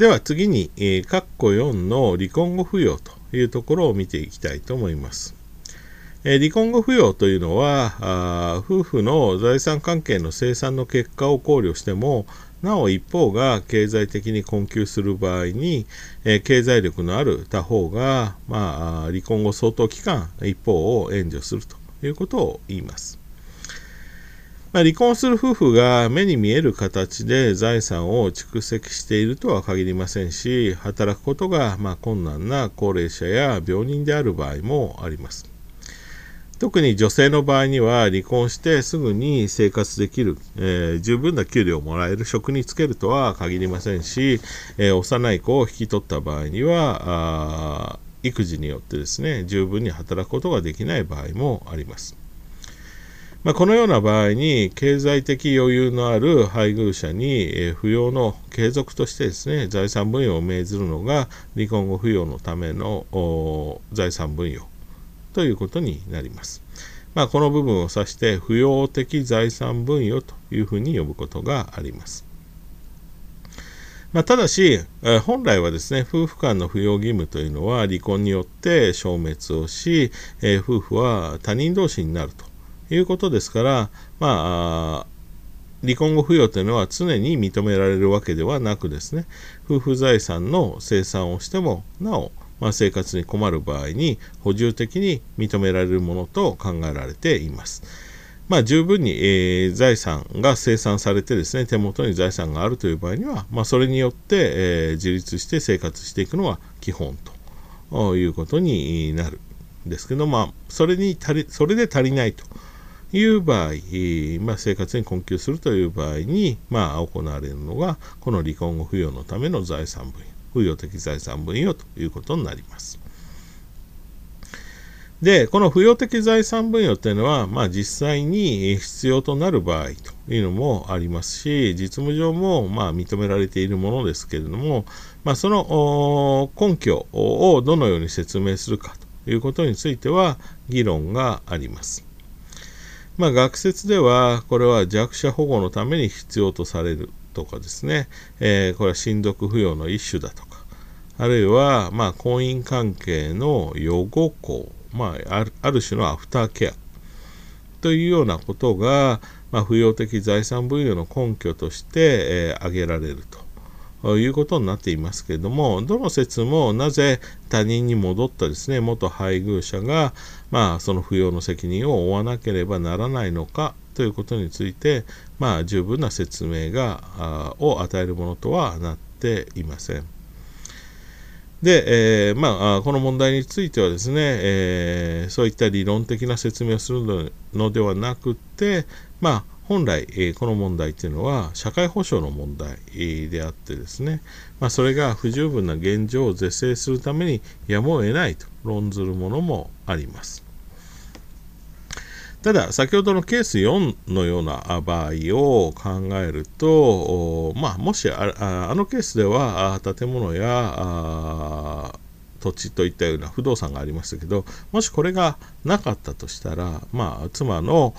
では次に、えー、括弧4の離婚後扶養というところを見ていきたいと思います。えー、離婚後扶養というのは、夫婦の財産関係の清算の結果を考慮しても、なお一方が経済的に困窮する場合に、えー、経済力のある他方が、まあ、離婚後相当期間一方を援助するということを言います。まあ、離婚する夫婦が目に見える形で財産を蓄積しているとは限りませんし、働くことがま困難な高齢者や病人である場合もあります。特に女性の場合には離婚してすぐに生活できる、えー、十分な給料をもらえる職に就けるとは限りませんし、えー、幼い子を引き取った場合には育児によってですね十分に働くことができない場合もあります。まあ、このような場合に経済的余裕のある配偶者に、扶養の継続としてですね財産分与を命ずるのが離婚後扶養のための財産分与ということになります。まあ、この部分を指して扶養的財産分与というふうに呼ぶことがあります。まあ、ただし、本来はですね、夫婦間の扶養義務というのは離婚によって消滅をし、夫婦は他人同士になるということですから、まあ、離婚後扶養というのは常に認められるわけではなくですね、夫婦財産の清算をしてもなお、まあ、生活に困る場合に補充的に認められるものと考えられています。まあ、十分に、えー、財産が生産されてですね手元に財産があるという場合には、まあ、それによって、えー、自立して生活していくのは基本ということになるんですけど、まあ、それに足りそれで足りないという場合、まあ、生活に困窮するという場合に、まあ、行われるのがこの離婚後扶養のための財産分与付与的財産分与ということになります。で、この付与的財産分与っていうのは、まあ、実際に必要となる場合というのもありますし、実務上もまあ認められているものですけれども、まあ、その根拠をどのように説明するかということについては議論があります。まあ、学説では、これは弱者保護のために必要とされるとかですね、えー、これは親族扶養の一種だとか、あるいは、まあ、婚姻関係の予後校、まあ、ある種のアフターケア。というようなことが、まあ、扶養的財産分与の根拠として、えー、挙げられると。ということになっていますけれども、どの説もなぜ他人に戻ったですね、元配偶者が、まあ、その扶養の責任を負わなければならないのかということについて、まあ、十分な説明がを与えるものとはなっていません。で、えー、まあ、この問題についてはですね、えー、そういった理論的な説明をするのではなくて、まあ、本来、え、この問題というのは社会保障の問題であってですね、まあ、それが不十分な現状を是正するためにやむを得ないと論ずるものもあります。ただ、先ほどのケース4のような場合を考えると、まあ、もしああのケースでは建物や土地といったような不動産がありましたけど、もしこれがなかったとしたら、まあ、妻の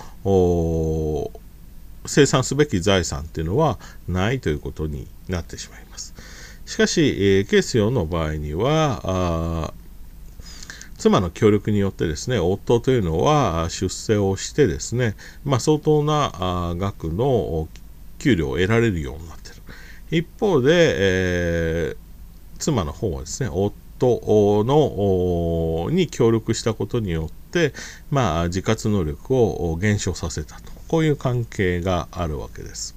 生産すべき財産っていうのはないということになってしまいます。しかし、えー、ケース4の場合には、妻の協力によってですね、夫というのは出世をしてですね、まあ、相当な額の給料を得られるようになっている。一方で、えー、妻の方はですね、夫のに協力したことによって、まあ、自活能力を減少させたと。こういう関係があるわけです。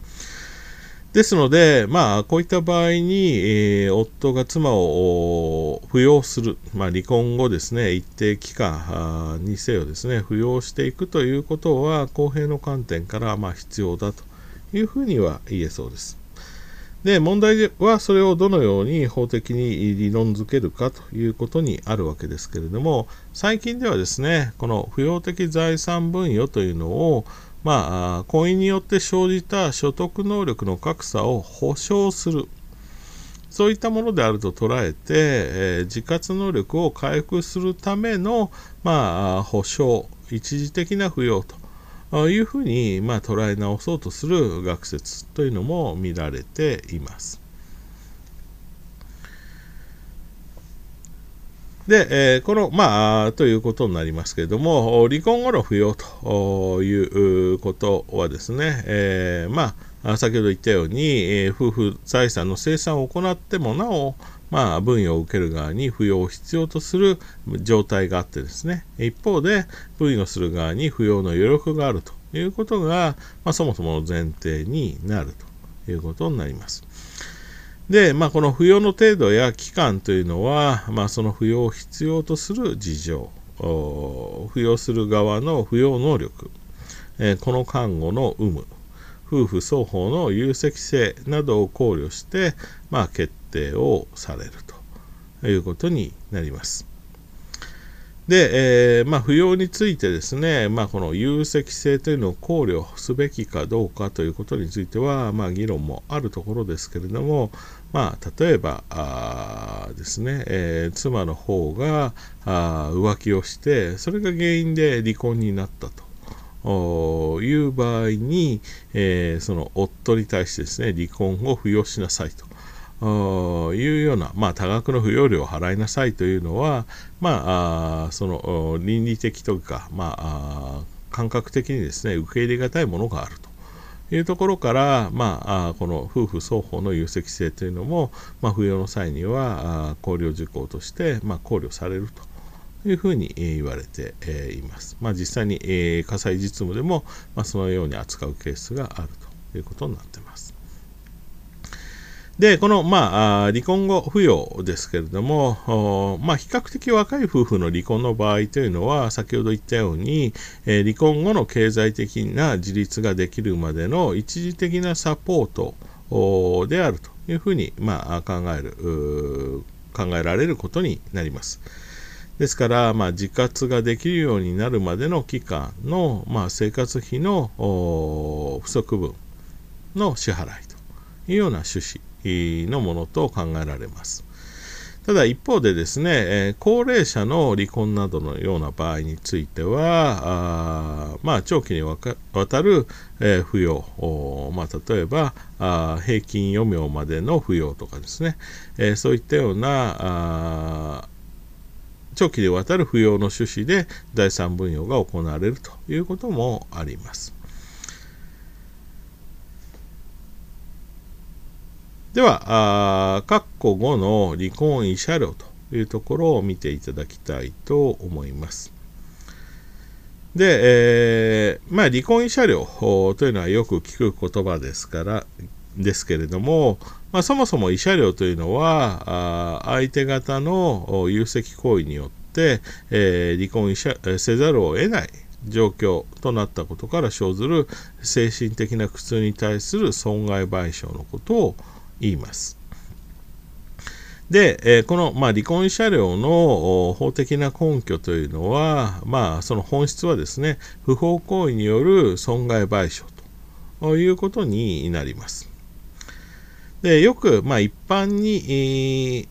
ですので、まあ、こういった場合に、えー、夫が妻を扶養する、まあ、離婚後ですね、一定期間にせよですね、扶養していくということは、公平の観点からまあ必要だというふうには言えそうです。で、問題はそれをどのように法的に理論づけるかということにあるわけですけれども、最近ではですね、この扶養的財産分与というのを、まあ、婚姻によって生じた所得能力の格差を保障する。そういったものであると捉えて、えー、自活能力を回復するための、まあ、保障、一時的な扶養というふうに、まあ、捉え直そうとする学説というのも見られています。で、えー、この、まあ、ということになりますけれども、離婚後の扶養ということはですね、えー、まあ、先ほど言ったように、えー、夫婦財産の清算を行ってもなお、まあ、分与を受ける側に扶養を必要とする状態があってですね、一方で、分与する側に扶養の余力があるということが、まあ、そもそもの前提になるということになります。で、まあ、この扶養の程度や期間というのは、まあ、その扶養を必要とする事情、扶養する側の扶養能力、えー、この看護の有無、夫婦双方の有責性などを考慮して、まあ、決定をされるということになります。で、えー、まあ、扶養についてですね、まあ、この有責性というのを考慮すべきかどうかということについては、まあ、議論もあるところですけれども、まあ、例えばあですね、えー、妻の方があ浮気をして、それが原因で離婚になったという場合に、えー、その夫に対してですね、離婚を扶養しなさいと。いうような、まあ、多額の扶養料を払いなさいというのは、まあ、あその倫理的というか、まあ、感覚的にですね受け入れがたいものがあるというところから、まあ、この夫婦双方の有責性というのも、まあ、扶養の際には考慮事項として、まあ、考慮されるというふうに言われています。まあ、実際に火災実務でも、まあ、そのように扱うケースがあるということになっています。で、この、まあ、離婚後扶養ですけれども、まあ、比較的若い夫婦の離婚の場合というのは、先ほど言ったように、え、離婚後の経済的な自立ができるまでの一時的なサポートであるというふうに、まあ、考える、考えられることになります。ですから、まあ、自活ができるようになるまでの期間の、まあ、生活費の不足分の支払いというような趣旨のものと考えられます。ただ一方でですね、え高齢者の離婚などのような場合については、あまあ、長期にわたる、え、扶養、まあ、例えばあ平均余命までの扶養とかですね、えー、そういったような長期にわたる扶養の趣旨で財産分与が行われるということもあります。では、括弧5の離婚慰謝料というところを見ていただきたいと思います。で、えー、まあ、離婚慰謝料というのはよく聞く言葉ですから、ですけれども、まあ、そもそも慰謝料というのは、相手方の有責行為によって、えー、離婚せざるを得ない状況となったことから生ずる精神的な苦痛に対する損害賠償のことを言います。で、え、この、まあ、離婚車両の法的な根拠というのは、まあ、その本質はですね、不法行為による損害賠償ということになります。でよく、まあ、一般に、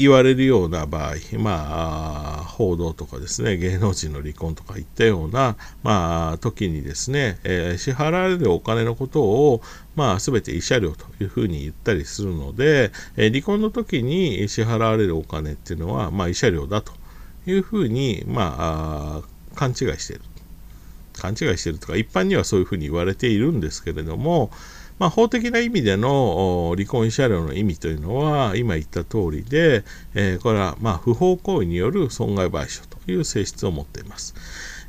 言われるような場合、まあ、報道とかですね、芸能人の離婚とかいったような、まあ、時にですね、えー、支払われるお金のことを、まあ、すべて慰謝料というふうに言ったりするので、えー、離婚の時に支払われるお金っていうのは、まあ、慰謝料だというふうに、まあ、勘違いしている。勘違いしているとか、一般にはそういうふうに言われているんですけれども、まあ、法的な意味での離婚慰謝料の意味というのは今言った通りで、えー、これはま不法行為による損害賠償という性質を持っています。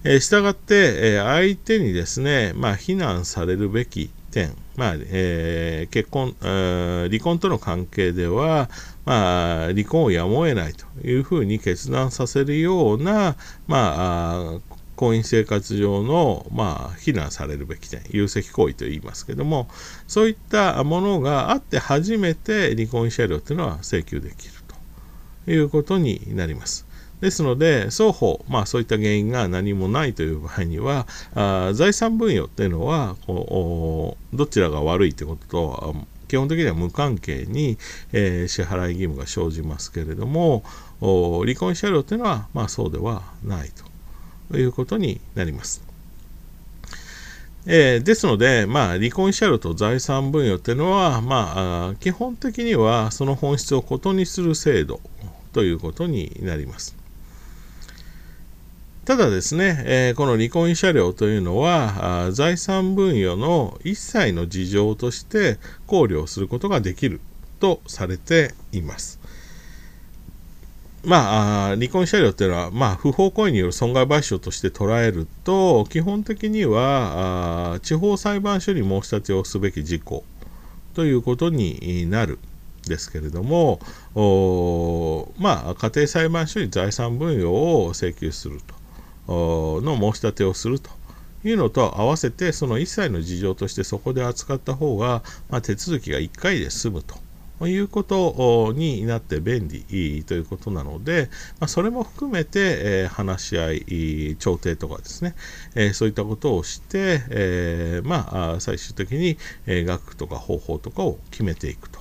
えー、したがって、え、相手にですね、まあ、非難されるべき点、まあえー、結婚、えー、離婚との関係では、まあ、離婚をやむを得ないというふうに決断させるような、まあ、婚姻生活上の、まあ、非難されるべき点、有責行為と言いますけども、そういったものがあって初めて離婚慰謝料というのは請求できるということになります。ですので、双方、まあ、そういった原因が何もないという場合には、あ財産分与っていうのはこう、どちらが悪いということと、基本的には無関係に、えー、支払い義務が生じますけれども、離婚慰謝料というのは、まあ、そうではないと。ということになります。えー、ですので、まあ、離婚慰謝料と財産分与というのは、まあ、基本的にはその本質を異にする制度ということになります。ただですね、えー、この離婚慰謝料というのは財産分与の一切の事情として考慮することができるとされています。まあ、離婚慰謝料っていうのは、まあ、不法行為による損害賠償として捉えると、基本的にはあ地方裁判所に申し立てをすべき事項ということになるですけれども、まあ、家庭裁判所に財産分与を請求すると。の申し立てをするというのと合わせてその一切の事情としてそこで扱った方が、まあ、手続きが1回で済むと。いうことになって便利ということなので、まあ、それも含めて、えー、話し合い、調停とかですね、えー、そういったことをして、えー、まあ、最終的に、え額とか方法とかを決めていくと。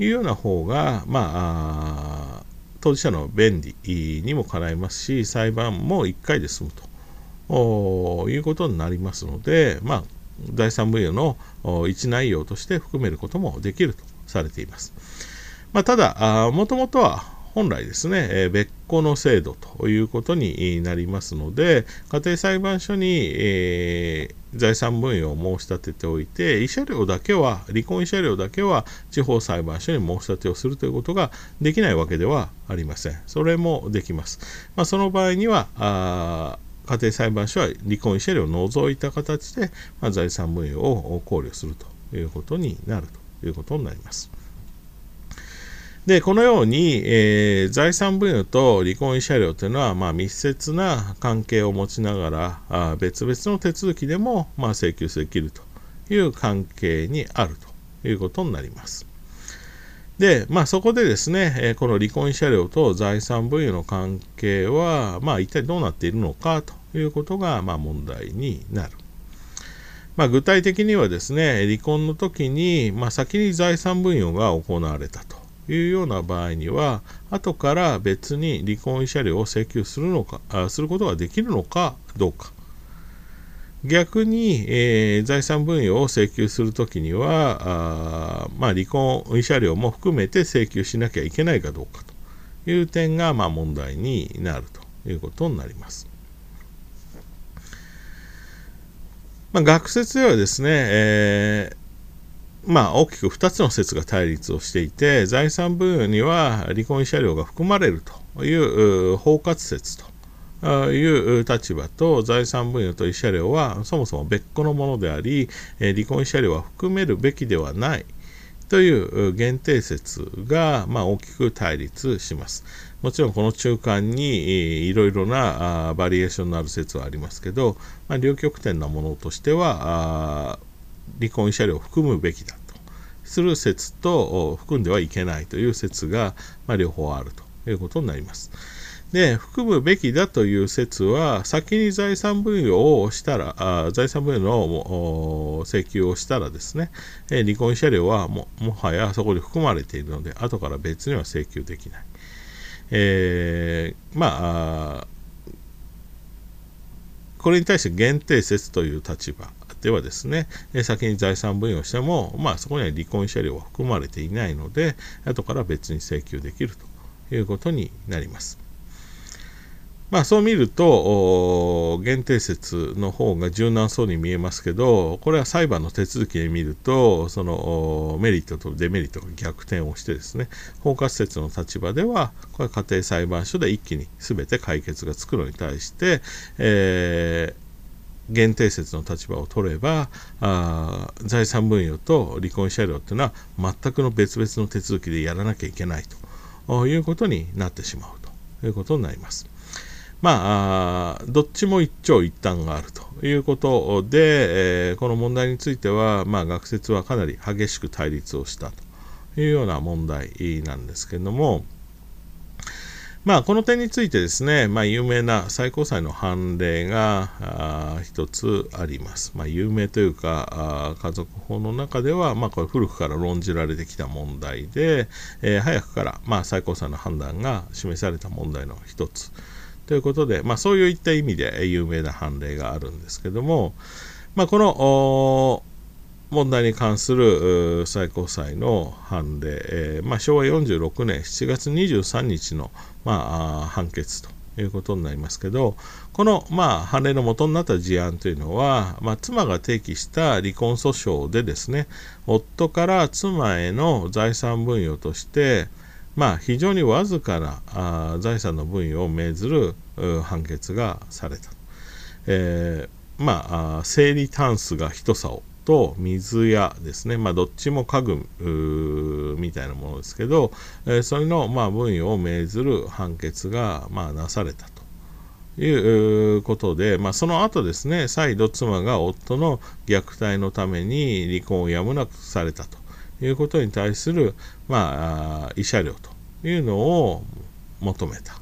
いうような方が、まあ、当事者の便利にもかないますし、裁判も1回で済むと。いうことになりますので、まあ、第3分野の一内容として含めることもできると。されています。まあ、ただ、もともとは本来ですね、え、別個の制度ということになりますので、家庭裁判所に、えー、財産分与を申し立てておいて、慰謝料だけは、離婚慰謝料だけは地方裁判所に申し立てをするということができないわけではありません。それもできます。まあ、その場合には、家庭裁判所は離婚慰謝料を除いた形で、まあ、財産分与を考慮するということになるということになります。で、このように、えー、財産分与と離婚慰謝料というのは、まあ、密接な関係を持ちながら、あ別々の手続きでも、まあ、請求できるという関係にあるということになります。で、まあ、そこでですね、え、この離婚慰謝料と財産分与の関係は、まあ、一体どうなっているのかということが、まあ、問題になる。まあ、具体的にはですね、離婚の時に、まあ、先に財産分与が行われたと。いうような場合には、後から別に離婚慰謝料を請求するのか、あすることができるのかどうか。逆に、えー、財産分与を請求するときにはあ、まあ、離婚慰謝料も含めて請求しなきゃいけないかどうかという点が、まあ、問題になるということになります。まあ、学説ではですね、えーまあ、大きく2つの説が対立をしていて、財産分与には離婚慰謝料が含まれるという包括説という立場と、財産分与と慰謝料はそもそも別個のものであり、離婚慰謝料は含めるべきではないという限定説が、まあ、大きく対立します。もちろんこの中間にいろいろなバリエーションのある説はありますけど、まあ、両極点なものとしては、離婚慰謝料を含むべきだとする説と含んではいけないという説が、まあ、両方あるということになります。で、含むべきだという説は、先に財産分与をしたら、あ財産分与の請求をしたらですね、え離婚慰謝料はももはやそこに含まれているので、後から別には請求できない。えー、まあ、これに対して限定説という立場ではですね、先に財産分与しても、まあ、そこには離婚車両は含まれていないので、後から別に請求できるということになります。まあそう見ると、限定説の方が柔軟そうに見えますけど、これは裁判の手続きで見ると、そのメリットとデメリットが逆転をしてですね、包括説の立場では、これは家庭裁判所で一気に全て解決がつくのに対して、えー限定説の立場を取ればあ財産分与と離婚慰謝料っていうのは全くの別々の手続きでやらなきゃいけないということになってしまうということになります。まあ、どっちも一長一短があるということで、えー、この問題については、まあ、学説はかなり激しく対立をしたというような問題なんですけれども、まあ、この点についてですね、まあ、有名な最高裁の判例が一つあります。まあ、有名というか、家族法の中では、まあ、これ古くから論じられてきた問題で、えー、早くから、まあ、最高裁の判断が示された問題の一つということで、まあ、そういった意味で有名な判例があるんですけども、まあ、この問題に関する最高裁の判例、えー、まあ、昭和46年7月23日の、まあ、判決ということになりますけど、この、まあ、判例の元になった事案というのは、まあ、妻が提起した離婚訴訟でですね、夫から妻への財産分与として、まあ、非常にわずかなあ財産の分与を命ずる判決がされた。えー、まあ、整理タンスが一竿と水屋ですね、まあ、どっちも家具みたいなものですけど、えー、それの、まあ、分与を命ずる判決が、まあ、なされたということで、まあ、その後ですね、再度妻が夫の虐待のために離婚をやむなくされたということに対する、まあ、慰謝料というのを求めた。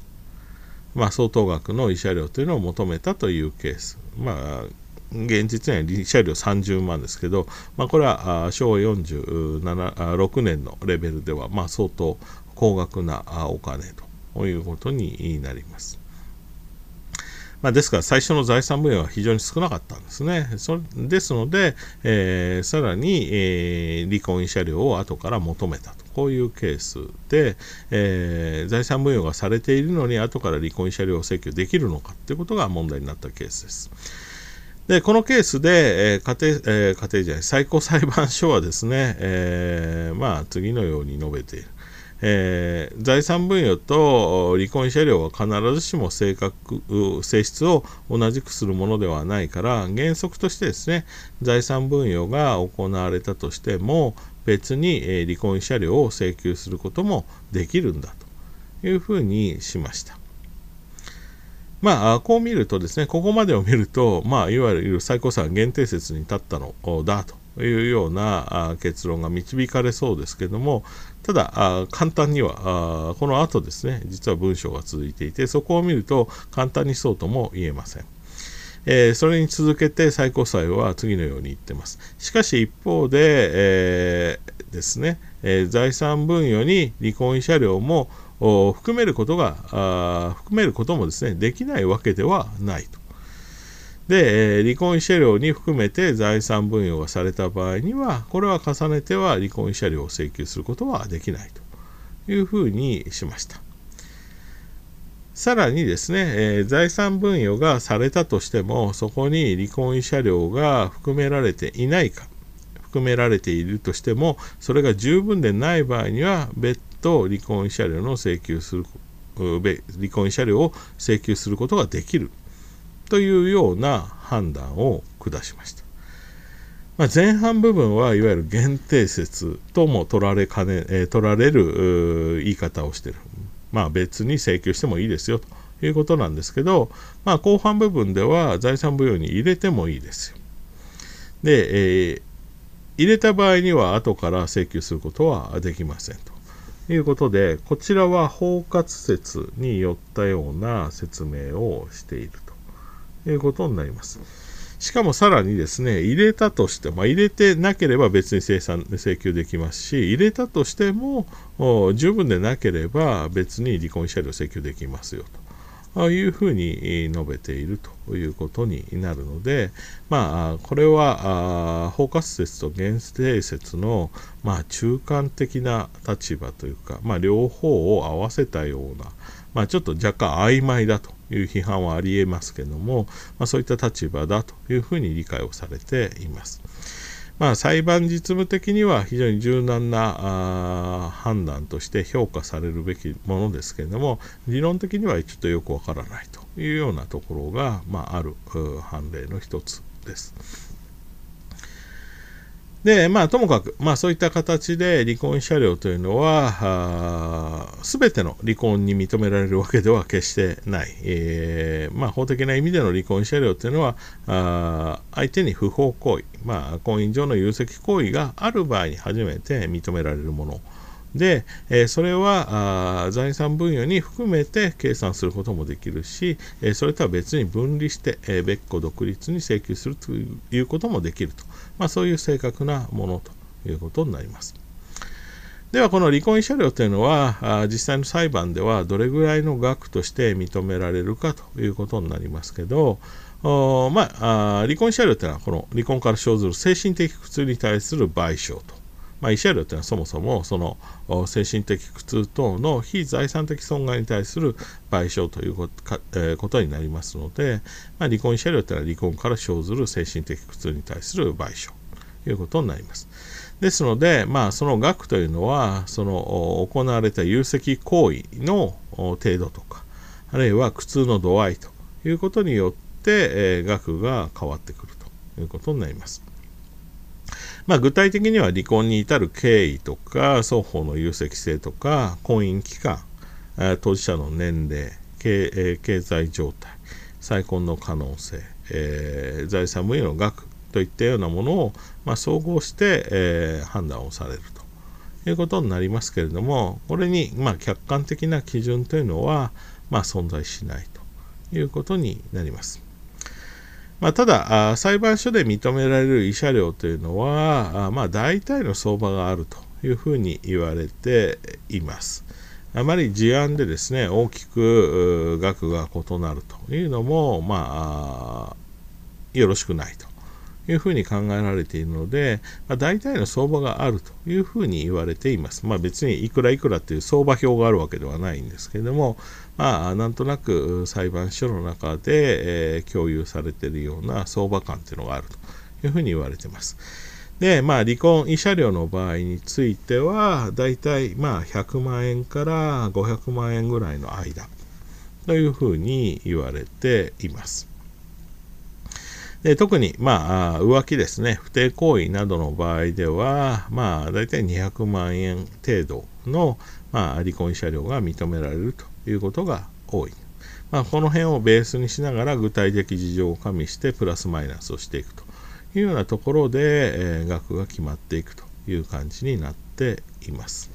まあ、相当額の慰謝料というのを求めたというケース。まあ、現実には慰謝料30万ですけど、まあ、これは昭和46年のレベルでは、まあ、相当高額なお金ということになります。まあ、ですから最初の財産分与は非常に少なかったんですね。そですので、えー、さらに、えー、離婚慰謝料を後から求めたと。こういうケースで、えー、財産分与がされているのに後から離婚慰謝料を請求できるのかということが問題になったケースです。で、このケースで、えー、家庭、えー、家庭じゃない、最高裁判所はですね、えー、まあ、次のように述べている。えー、財産分与と離婚慰謝料は必ずしも性格性質を同じくするものではないから原則としてですね財産分与が行われたとしても別に、え離婚慰謝料を請求することもできるんだというふうにしました。まあ、こう見るとですね、ここまでを見ると、まあ、いわゆる最高裁限定説に立ったのだというような結論が導かれそうですけども、ただ、あ簡単にはあ、この後ですね、実は文章が続いていて、そこを見ると簡単にそうとも言えません。えー、それに続けて最高裁は次のように言ってます。しかし一方で、えー、ですね、えー、財産分与に離婚慰謝料も含めることが含めることもですねできないわけではないと。で、え離婚慰謝料に含めて財産分与がされた場合にはこれは重ねては離婚慰謝料を請求することはできないというふうにしました。さらにですね、えー、財産分与がされたとしても、そこに離婚慰謝料が含められていないか、含められているとしても、それが十分でない場合には、別途離婚慰謝料の請求する、離婚慰謝料を請求することができるというような判断を下しました。まあ、前半部分はいわゆる限定説とも取られかね、えー、取られる言い方をしてる。まあ別に請求してもいいですよということなんですけど、まあ後半部分では財産分与に入れてもいいですよ。で、えー、入れた場合には後から請求することはできませんということで、こちらは包括説によったような説明をしているいうことになります。しかもさらにですね、入れたとして、まあ、入れてなければ別に生産請求できますし、入れたとしても十分でなければ別に離婚慰謝料請求できますよというふうに述べているということになるので、まあ、これは包括説と限定説の、まあ、中間的な立場というか、まあ、両方を合わせたような、まあ、ちょっと若干曖昧だという批判はありえますけども、まあ、そういった立場だというふうに理解をされています。まあ、裁判実務的には非常に柔軟な判断として評価されるべきものですけれども理論的にはちょっとよくわからないというようなところが、まあ、ある判例の一つです。で、まあ、ともかく、まあ、そういった形で離婚車両というのは、すべての離婚に認められるわけでは決してない。えー、まあ、法的な意味での離婚車両というのは、あ相手に不法行為、まあ、婚姻上の有責行為がある場合に初めて認められるもの。で、えー、それはあ財産分与に含めて計算することもできるし、えー、それとは別に分離して、えー、別個独立に請求するということもできると、まあ、そういう正確なものということになります。ではこの離婚慰謝料というのは実際の裁判ではどれぐらいの額として認められるかということになりますけどまあ、離婚慰謝料というのはこの離婚から生ずる精神的苦痛に対する賠償とまあ、慰謝料というのはそもそもその精神的苦痛等の非財産的損害に対する賠償ということか、えー、ことになりますので、まあ、離婚慰謝料というのは離婚から生ずる精神的苦痛に対する賠償ということになります。ですので、まあ、その額というのはその行われた有責行為の程度とかあるいは苦痛の度合いということによって、えー、額が変わってくるということになります。まあ、具体的には離婚に至る経緯とか双方の有責性とか婚姻期間当事者の年齢経経済状態再婚の可能性、えー、財産分与の額といったようなものを、まあ、総合して、えー、判断をされるということになりますけれどもこれに、まあ、客観的な基準というのは、まあ、存在しないということになります。まあ、ただ裁判所で認められる慰謝料というのは、まあ、大体の相場があるというふうに言われています。あまり事案でですね大きく額が異なるというのも、まあ、よろしくないというふうに考えられているので、まあ、大体の相場があるというふうに言われています。まあ、別にいくらいくらという相場表があるわけではないんですけれども、まあ、なんとなく裁判所の中で、えー、共有されているような相場感というのがあるというふうに言われています。で、まあ、離婚慰謝料の場合については、だいたいまあ100万円から500万円ぐらいの間というふうに言われています。で特に、まあ、浮気ですね、不貞行為などの場合では、まあ、大体200万円程度の、まあ、離婚慰謝料が認められるということが多い。まあ、この辺をベースにしながら具体的事情を加味してプラスマイナスをしていくというようなところで、えー、額が決まっていくという感じになっています。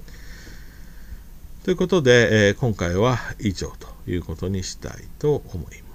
ということで、えー、今回は以上ということにしたいと思います。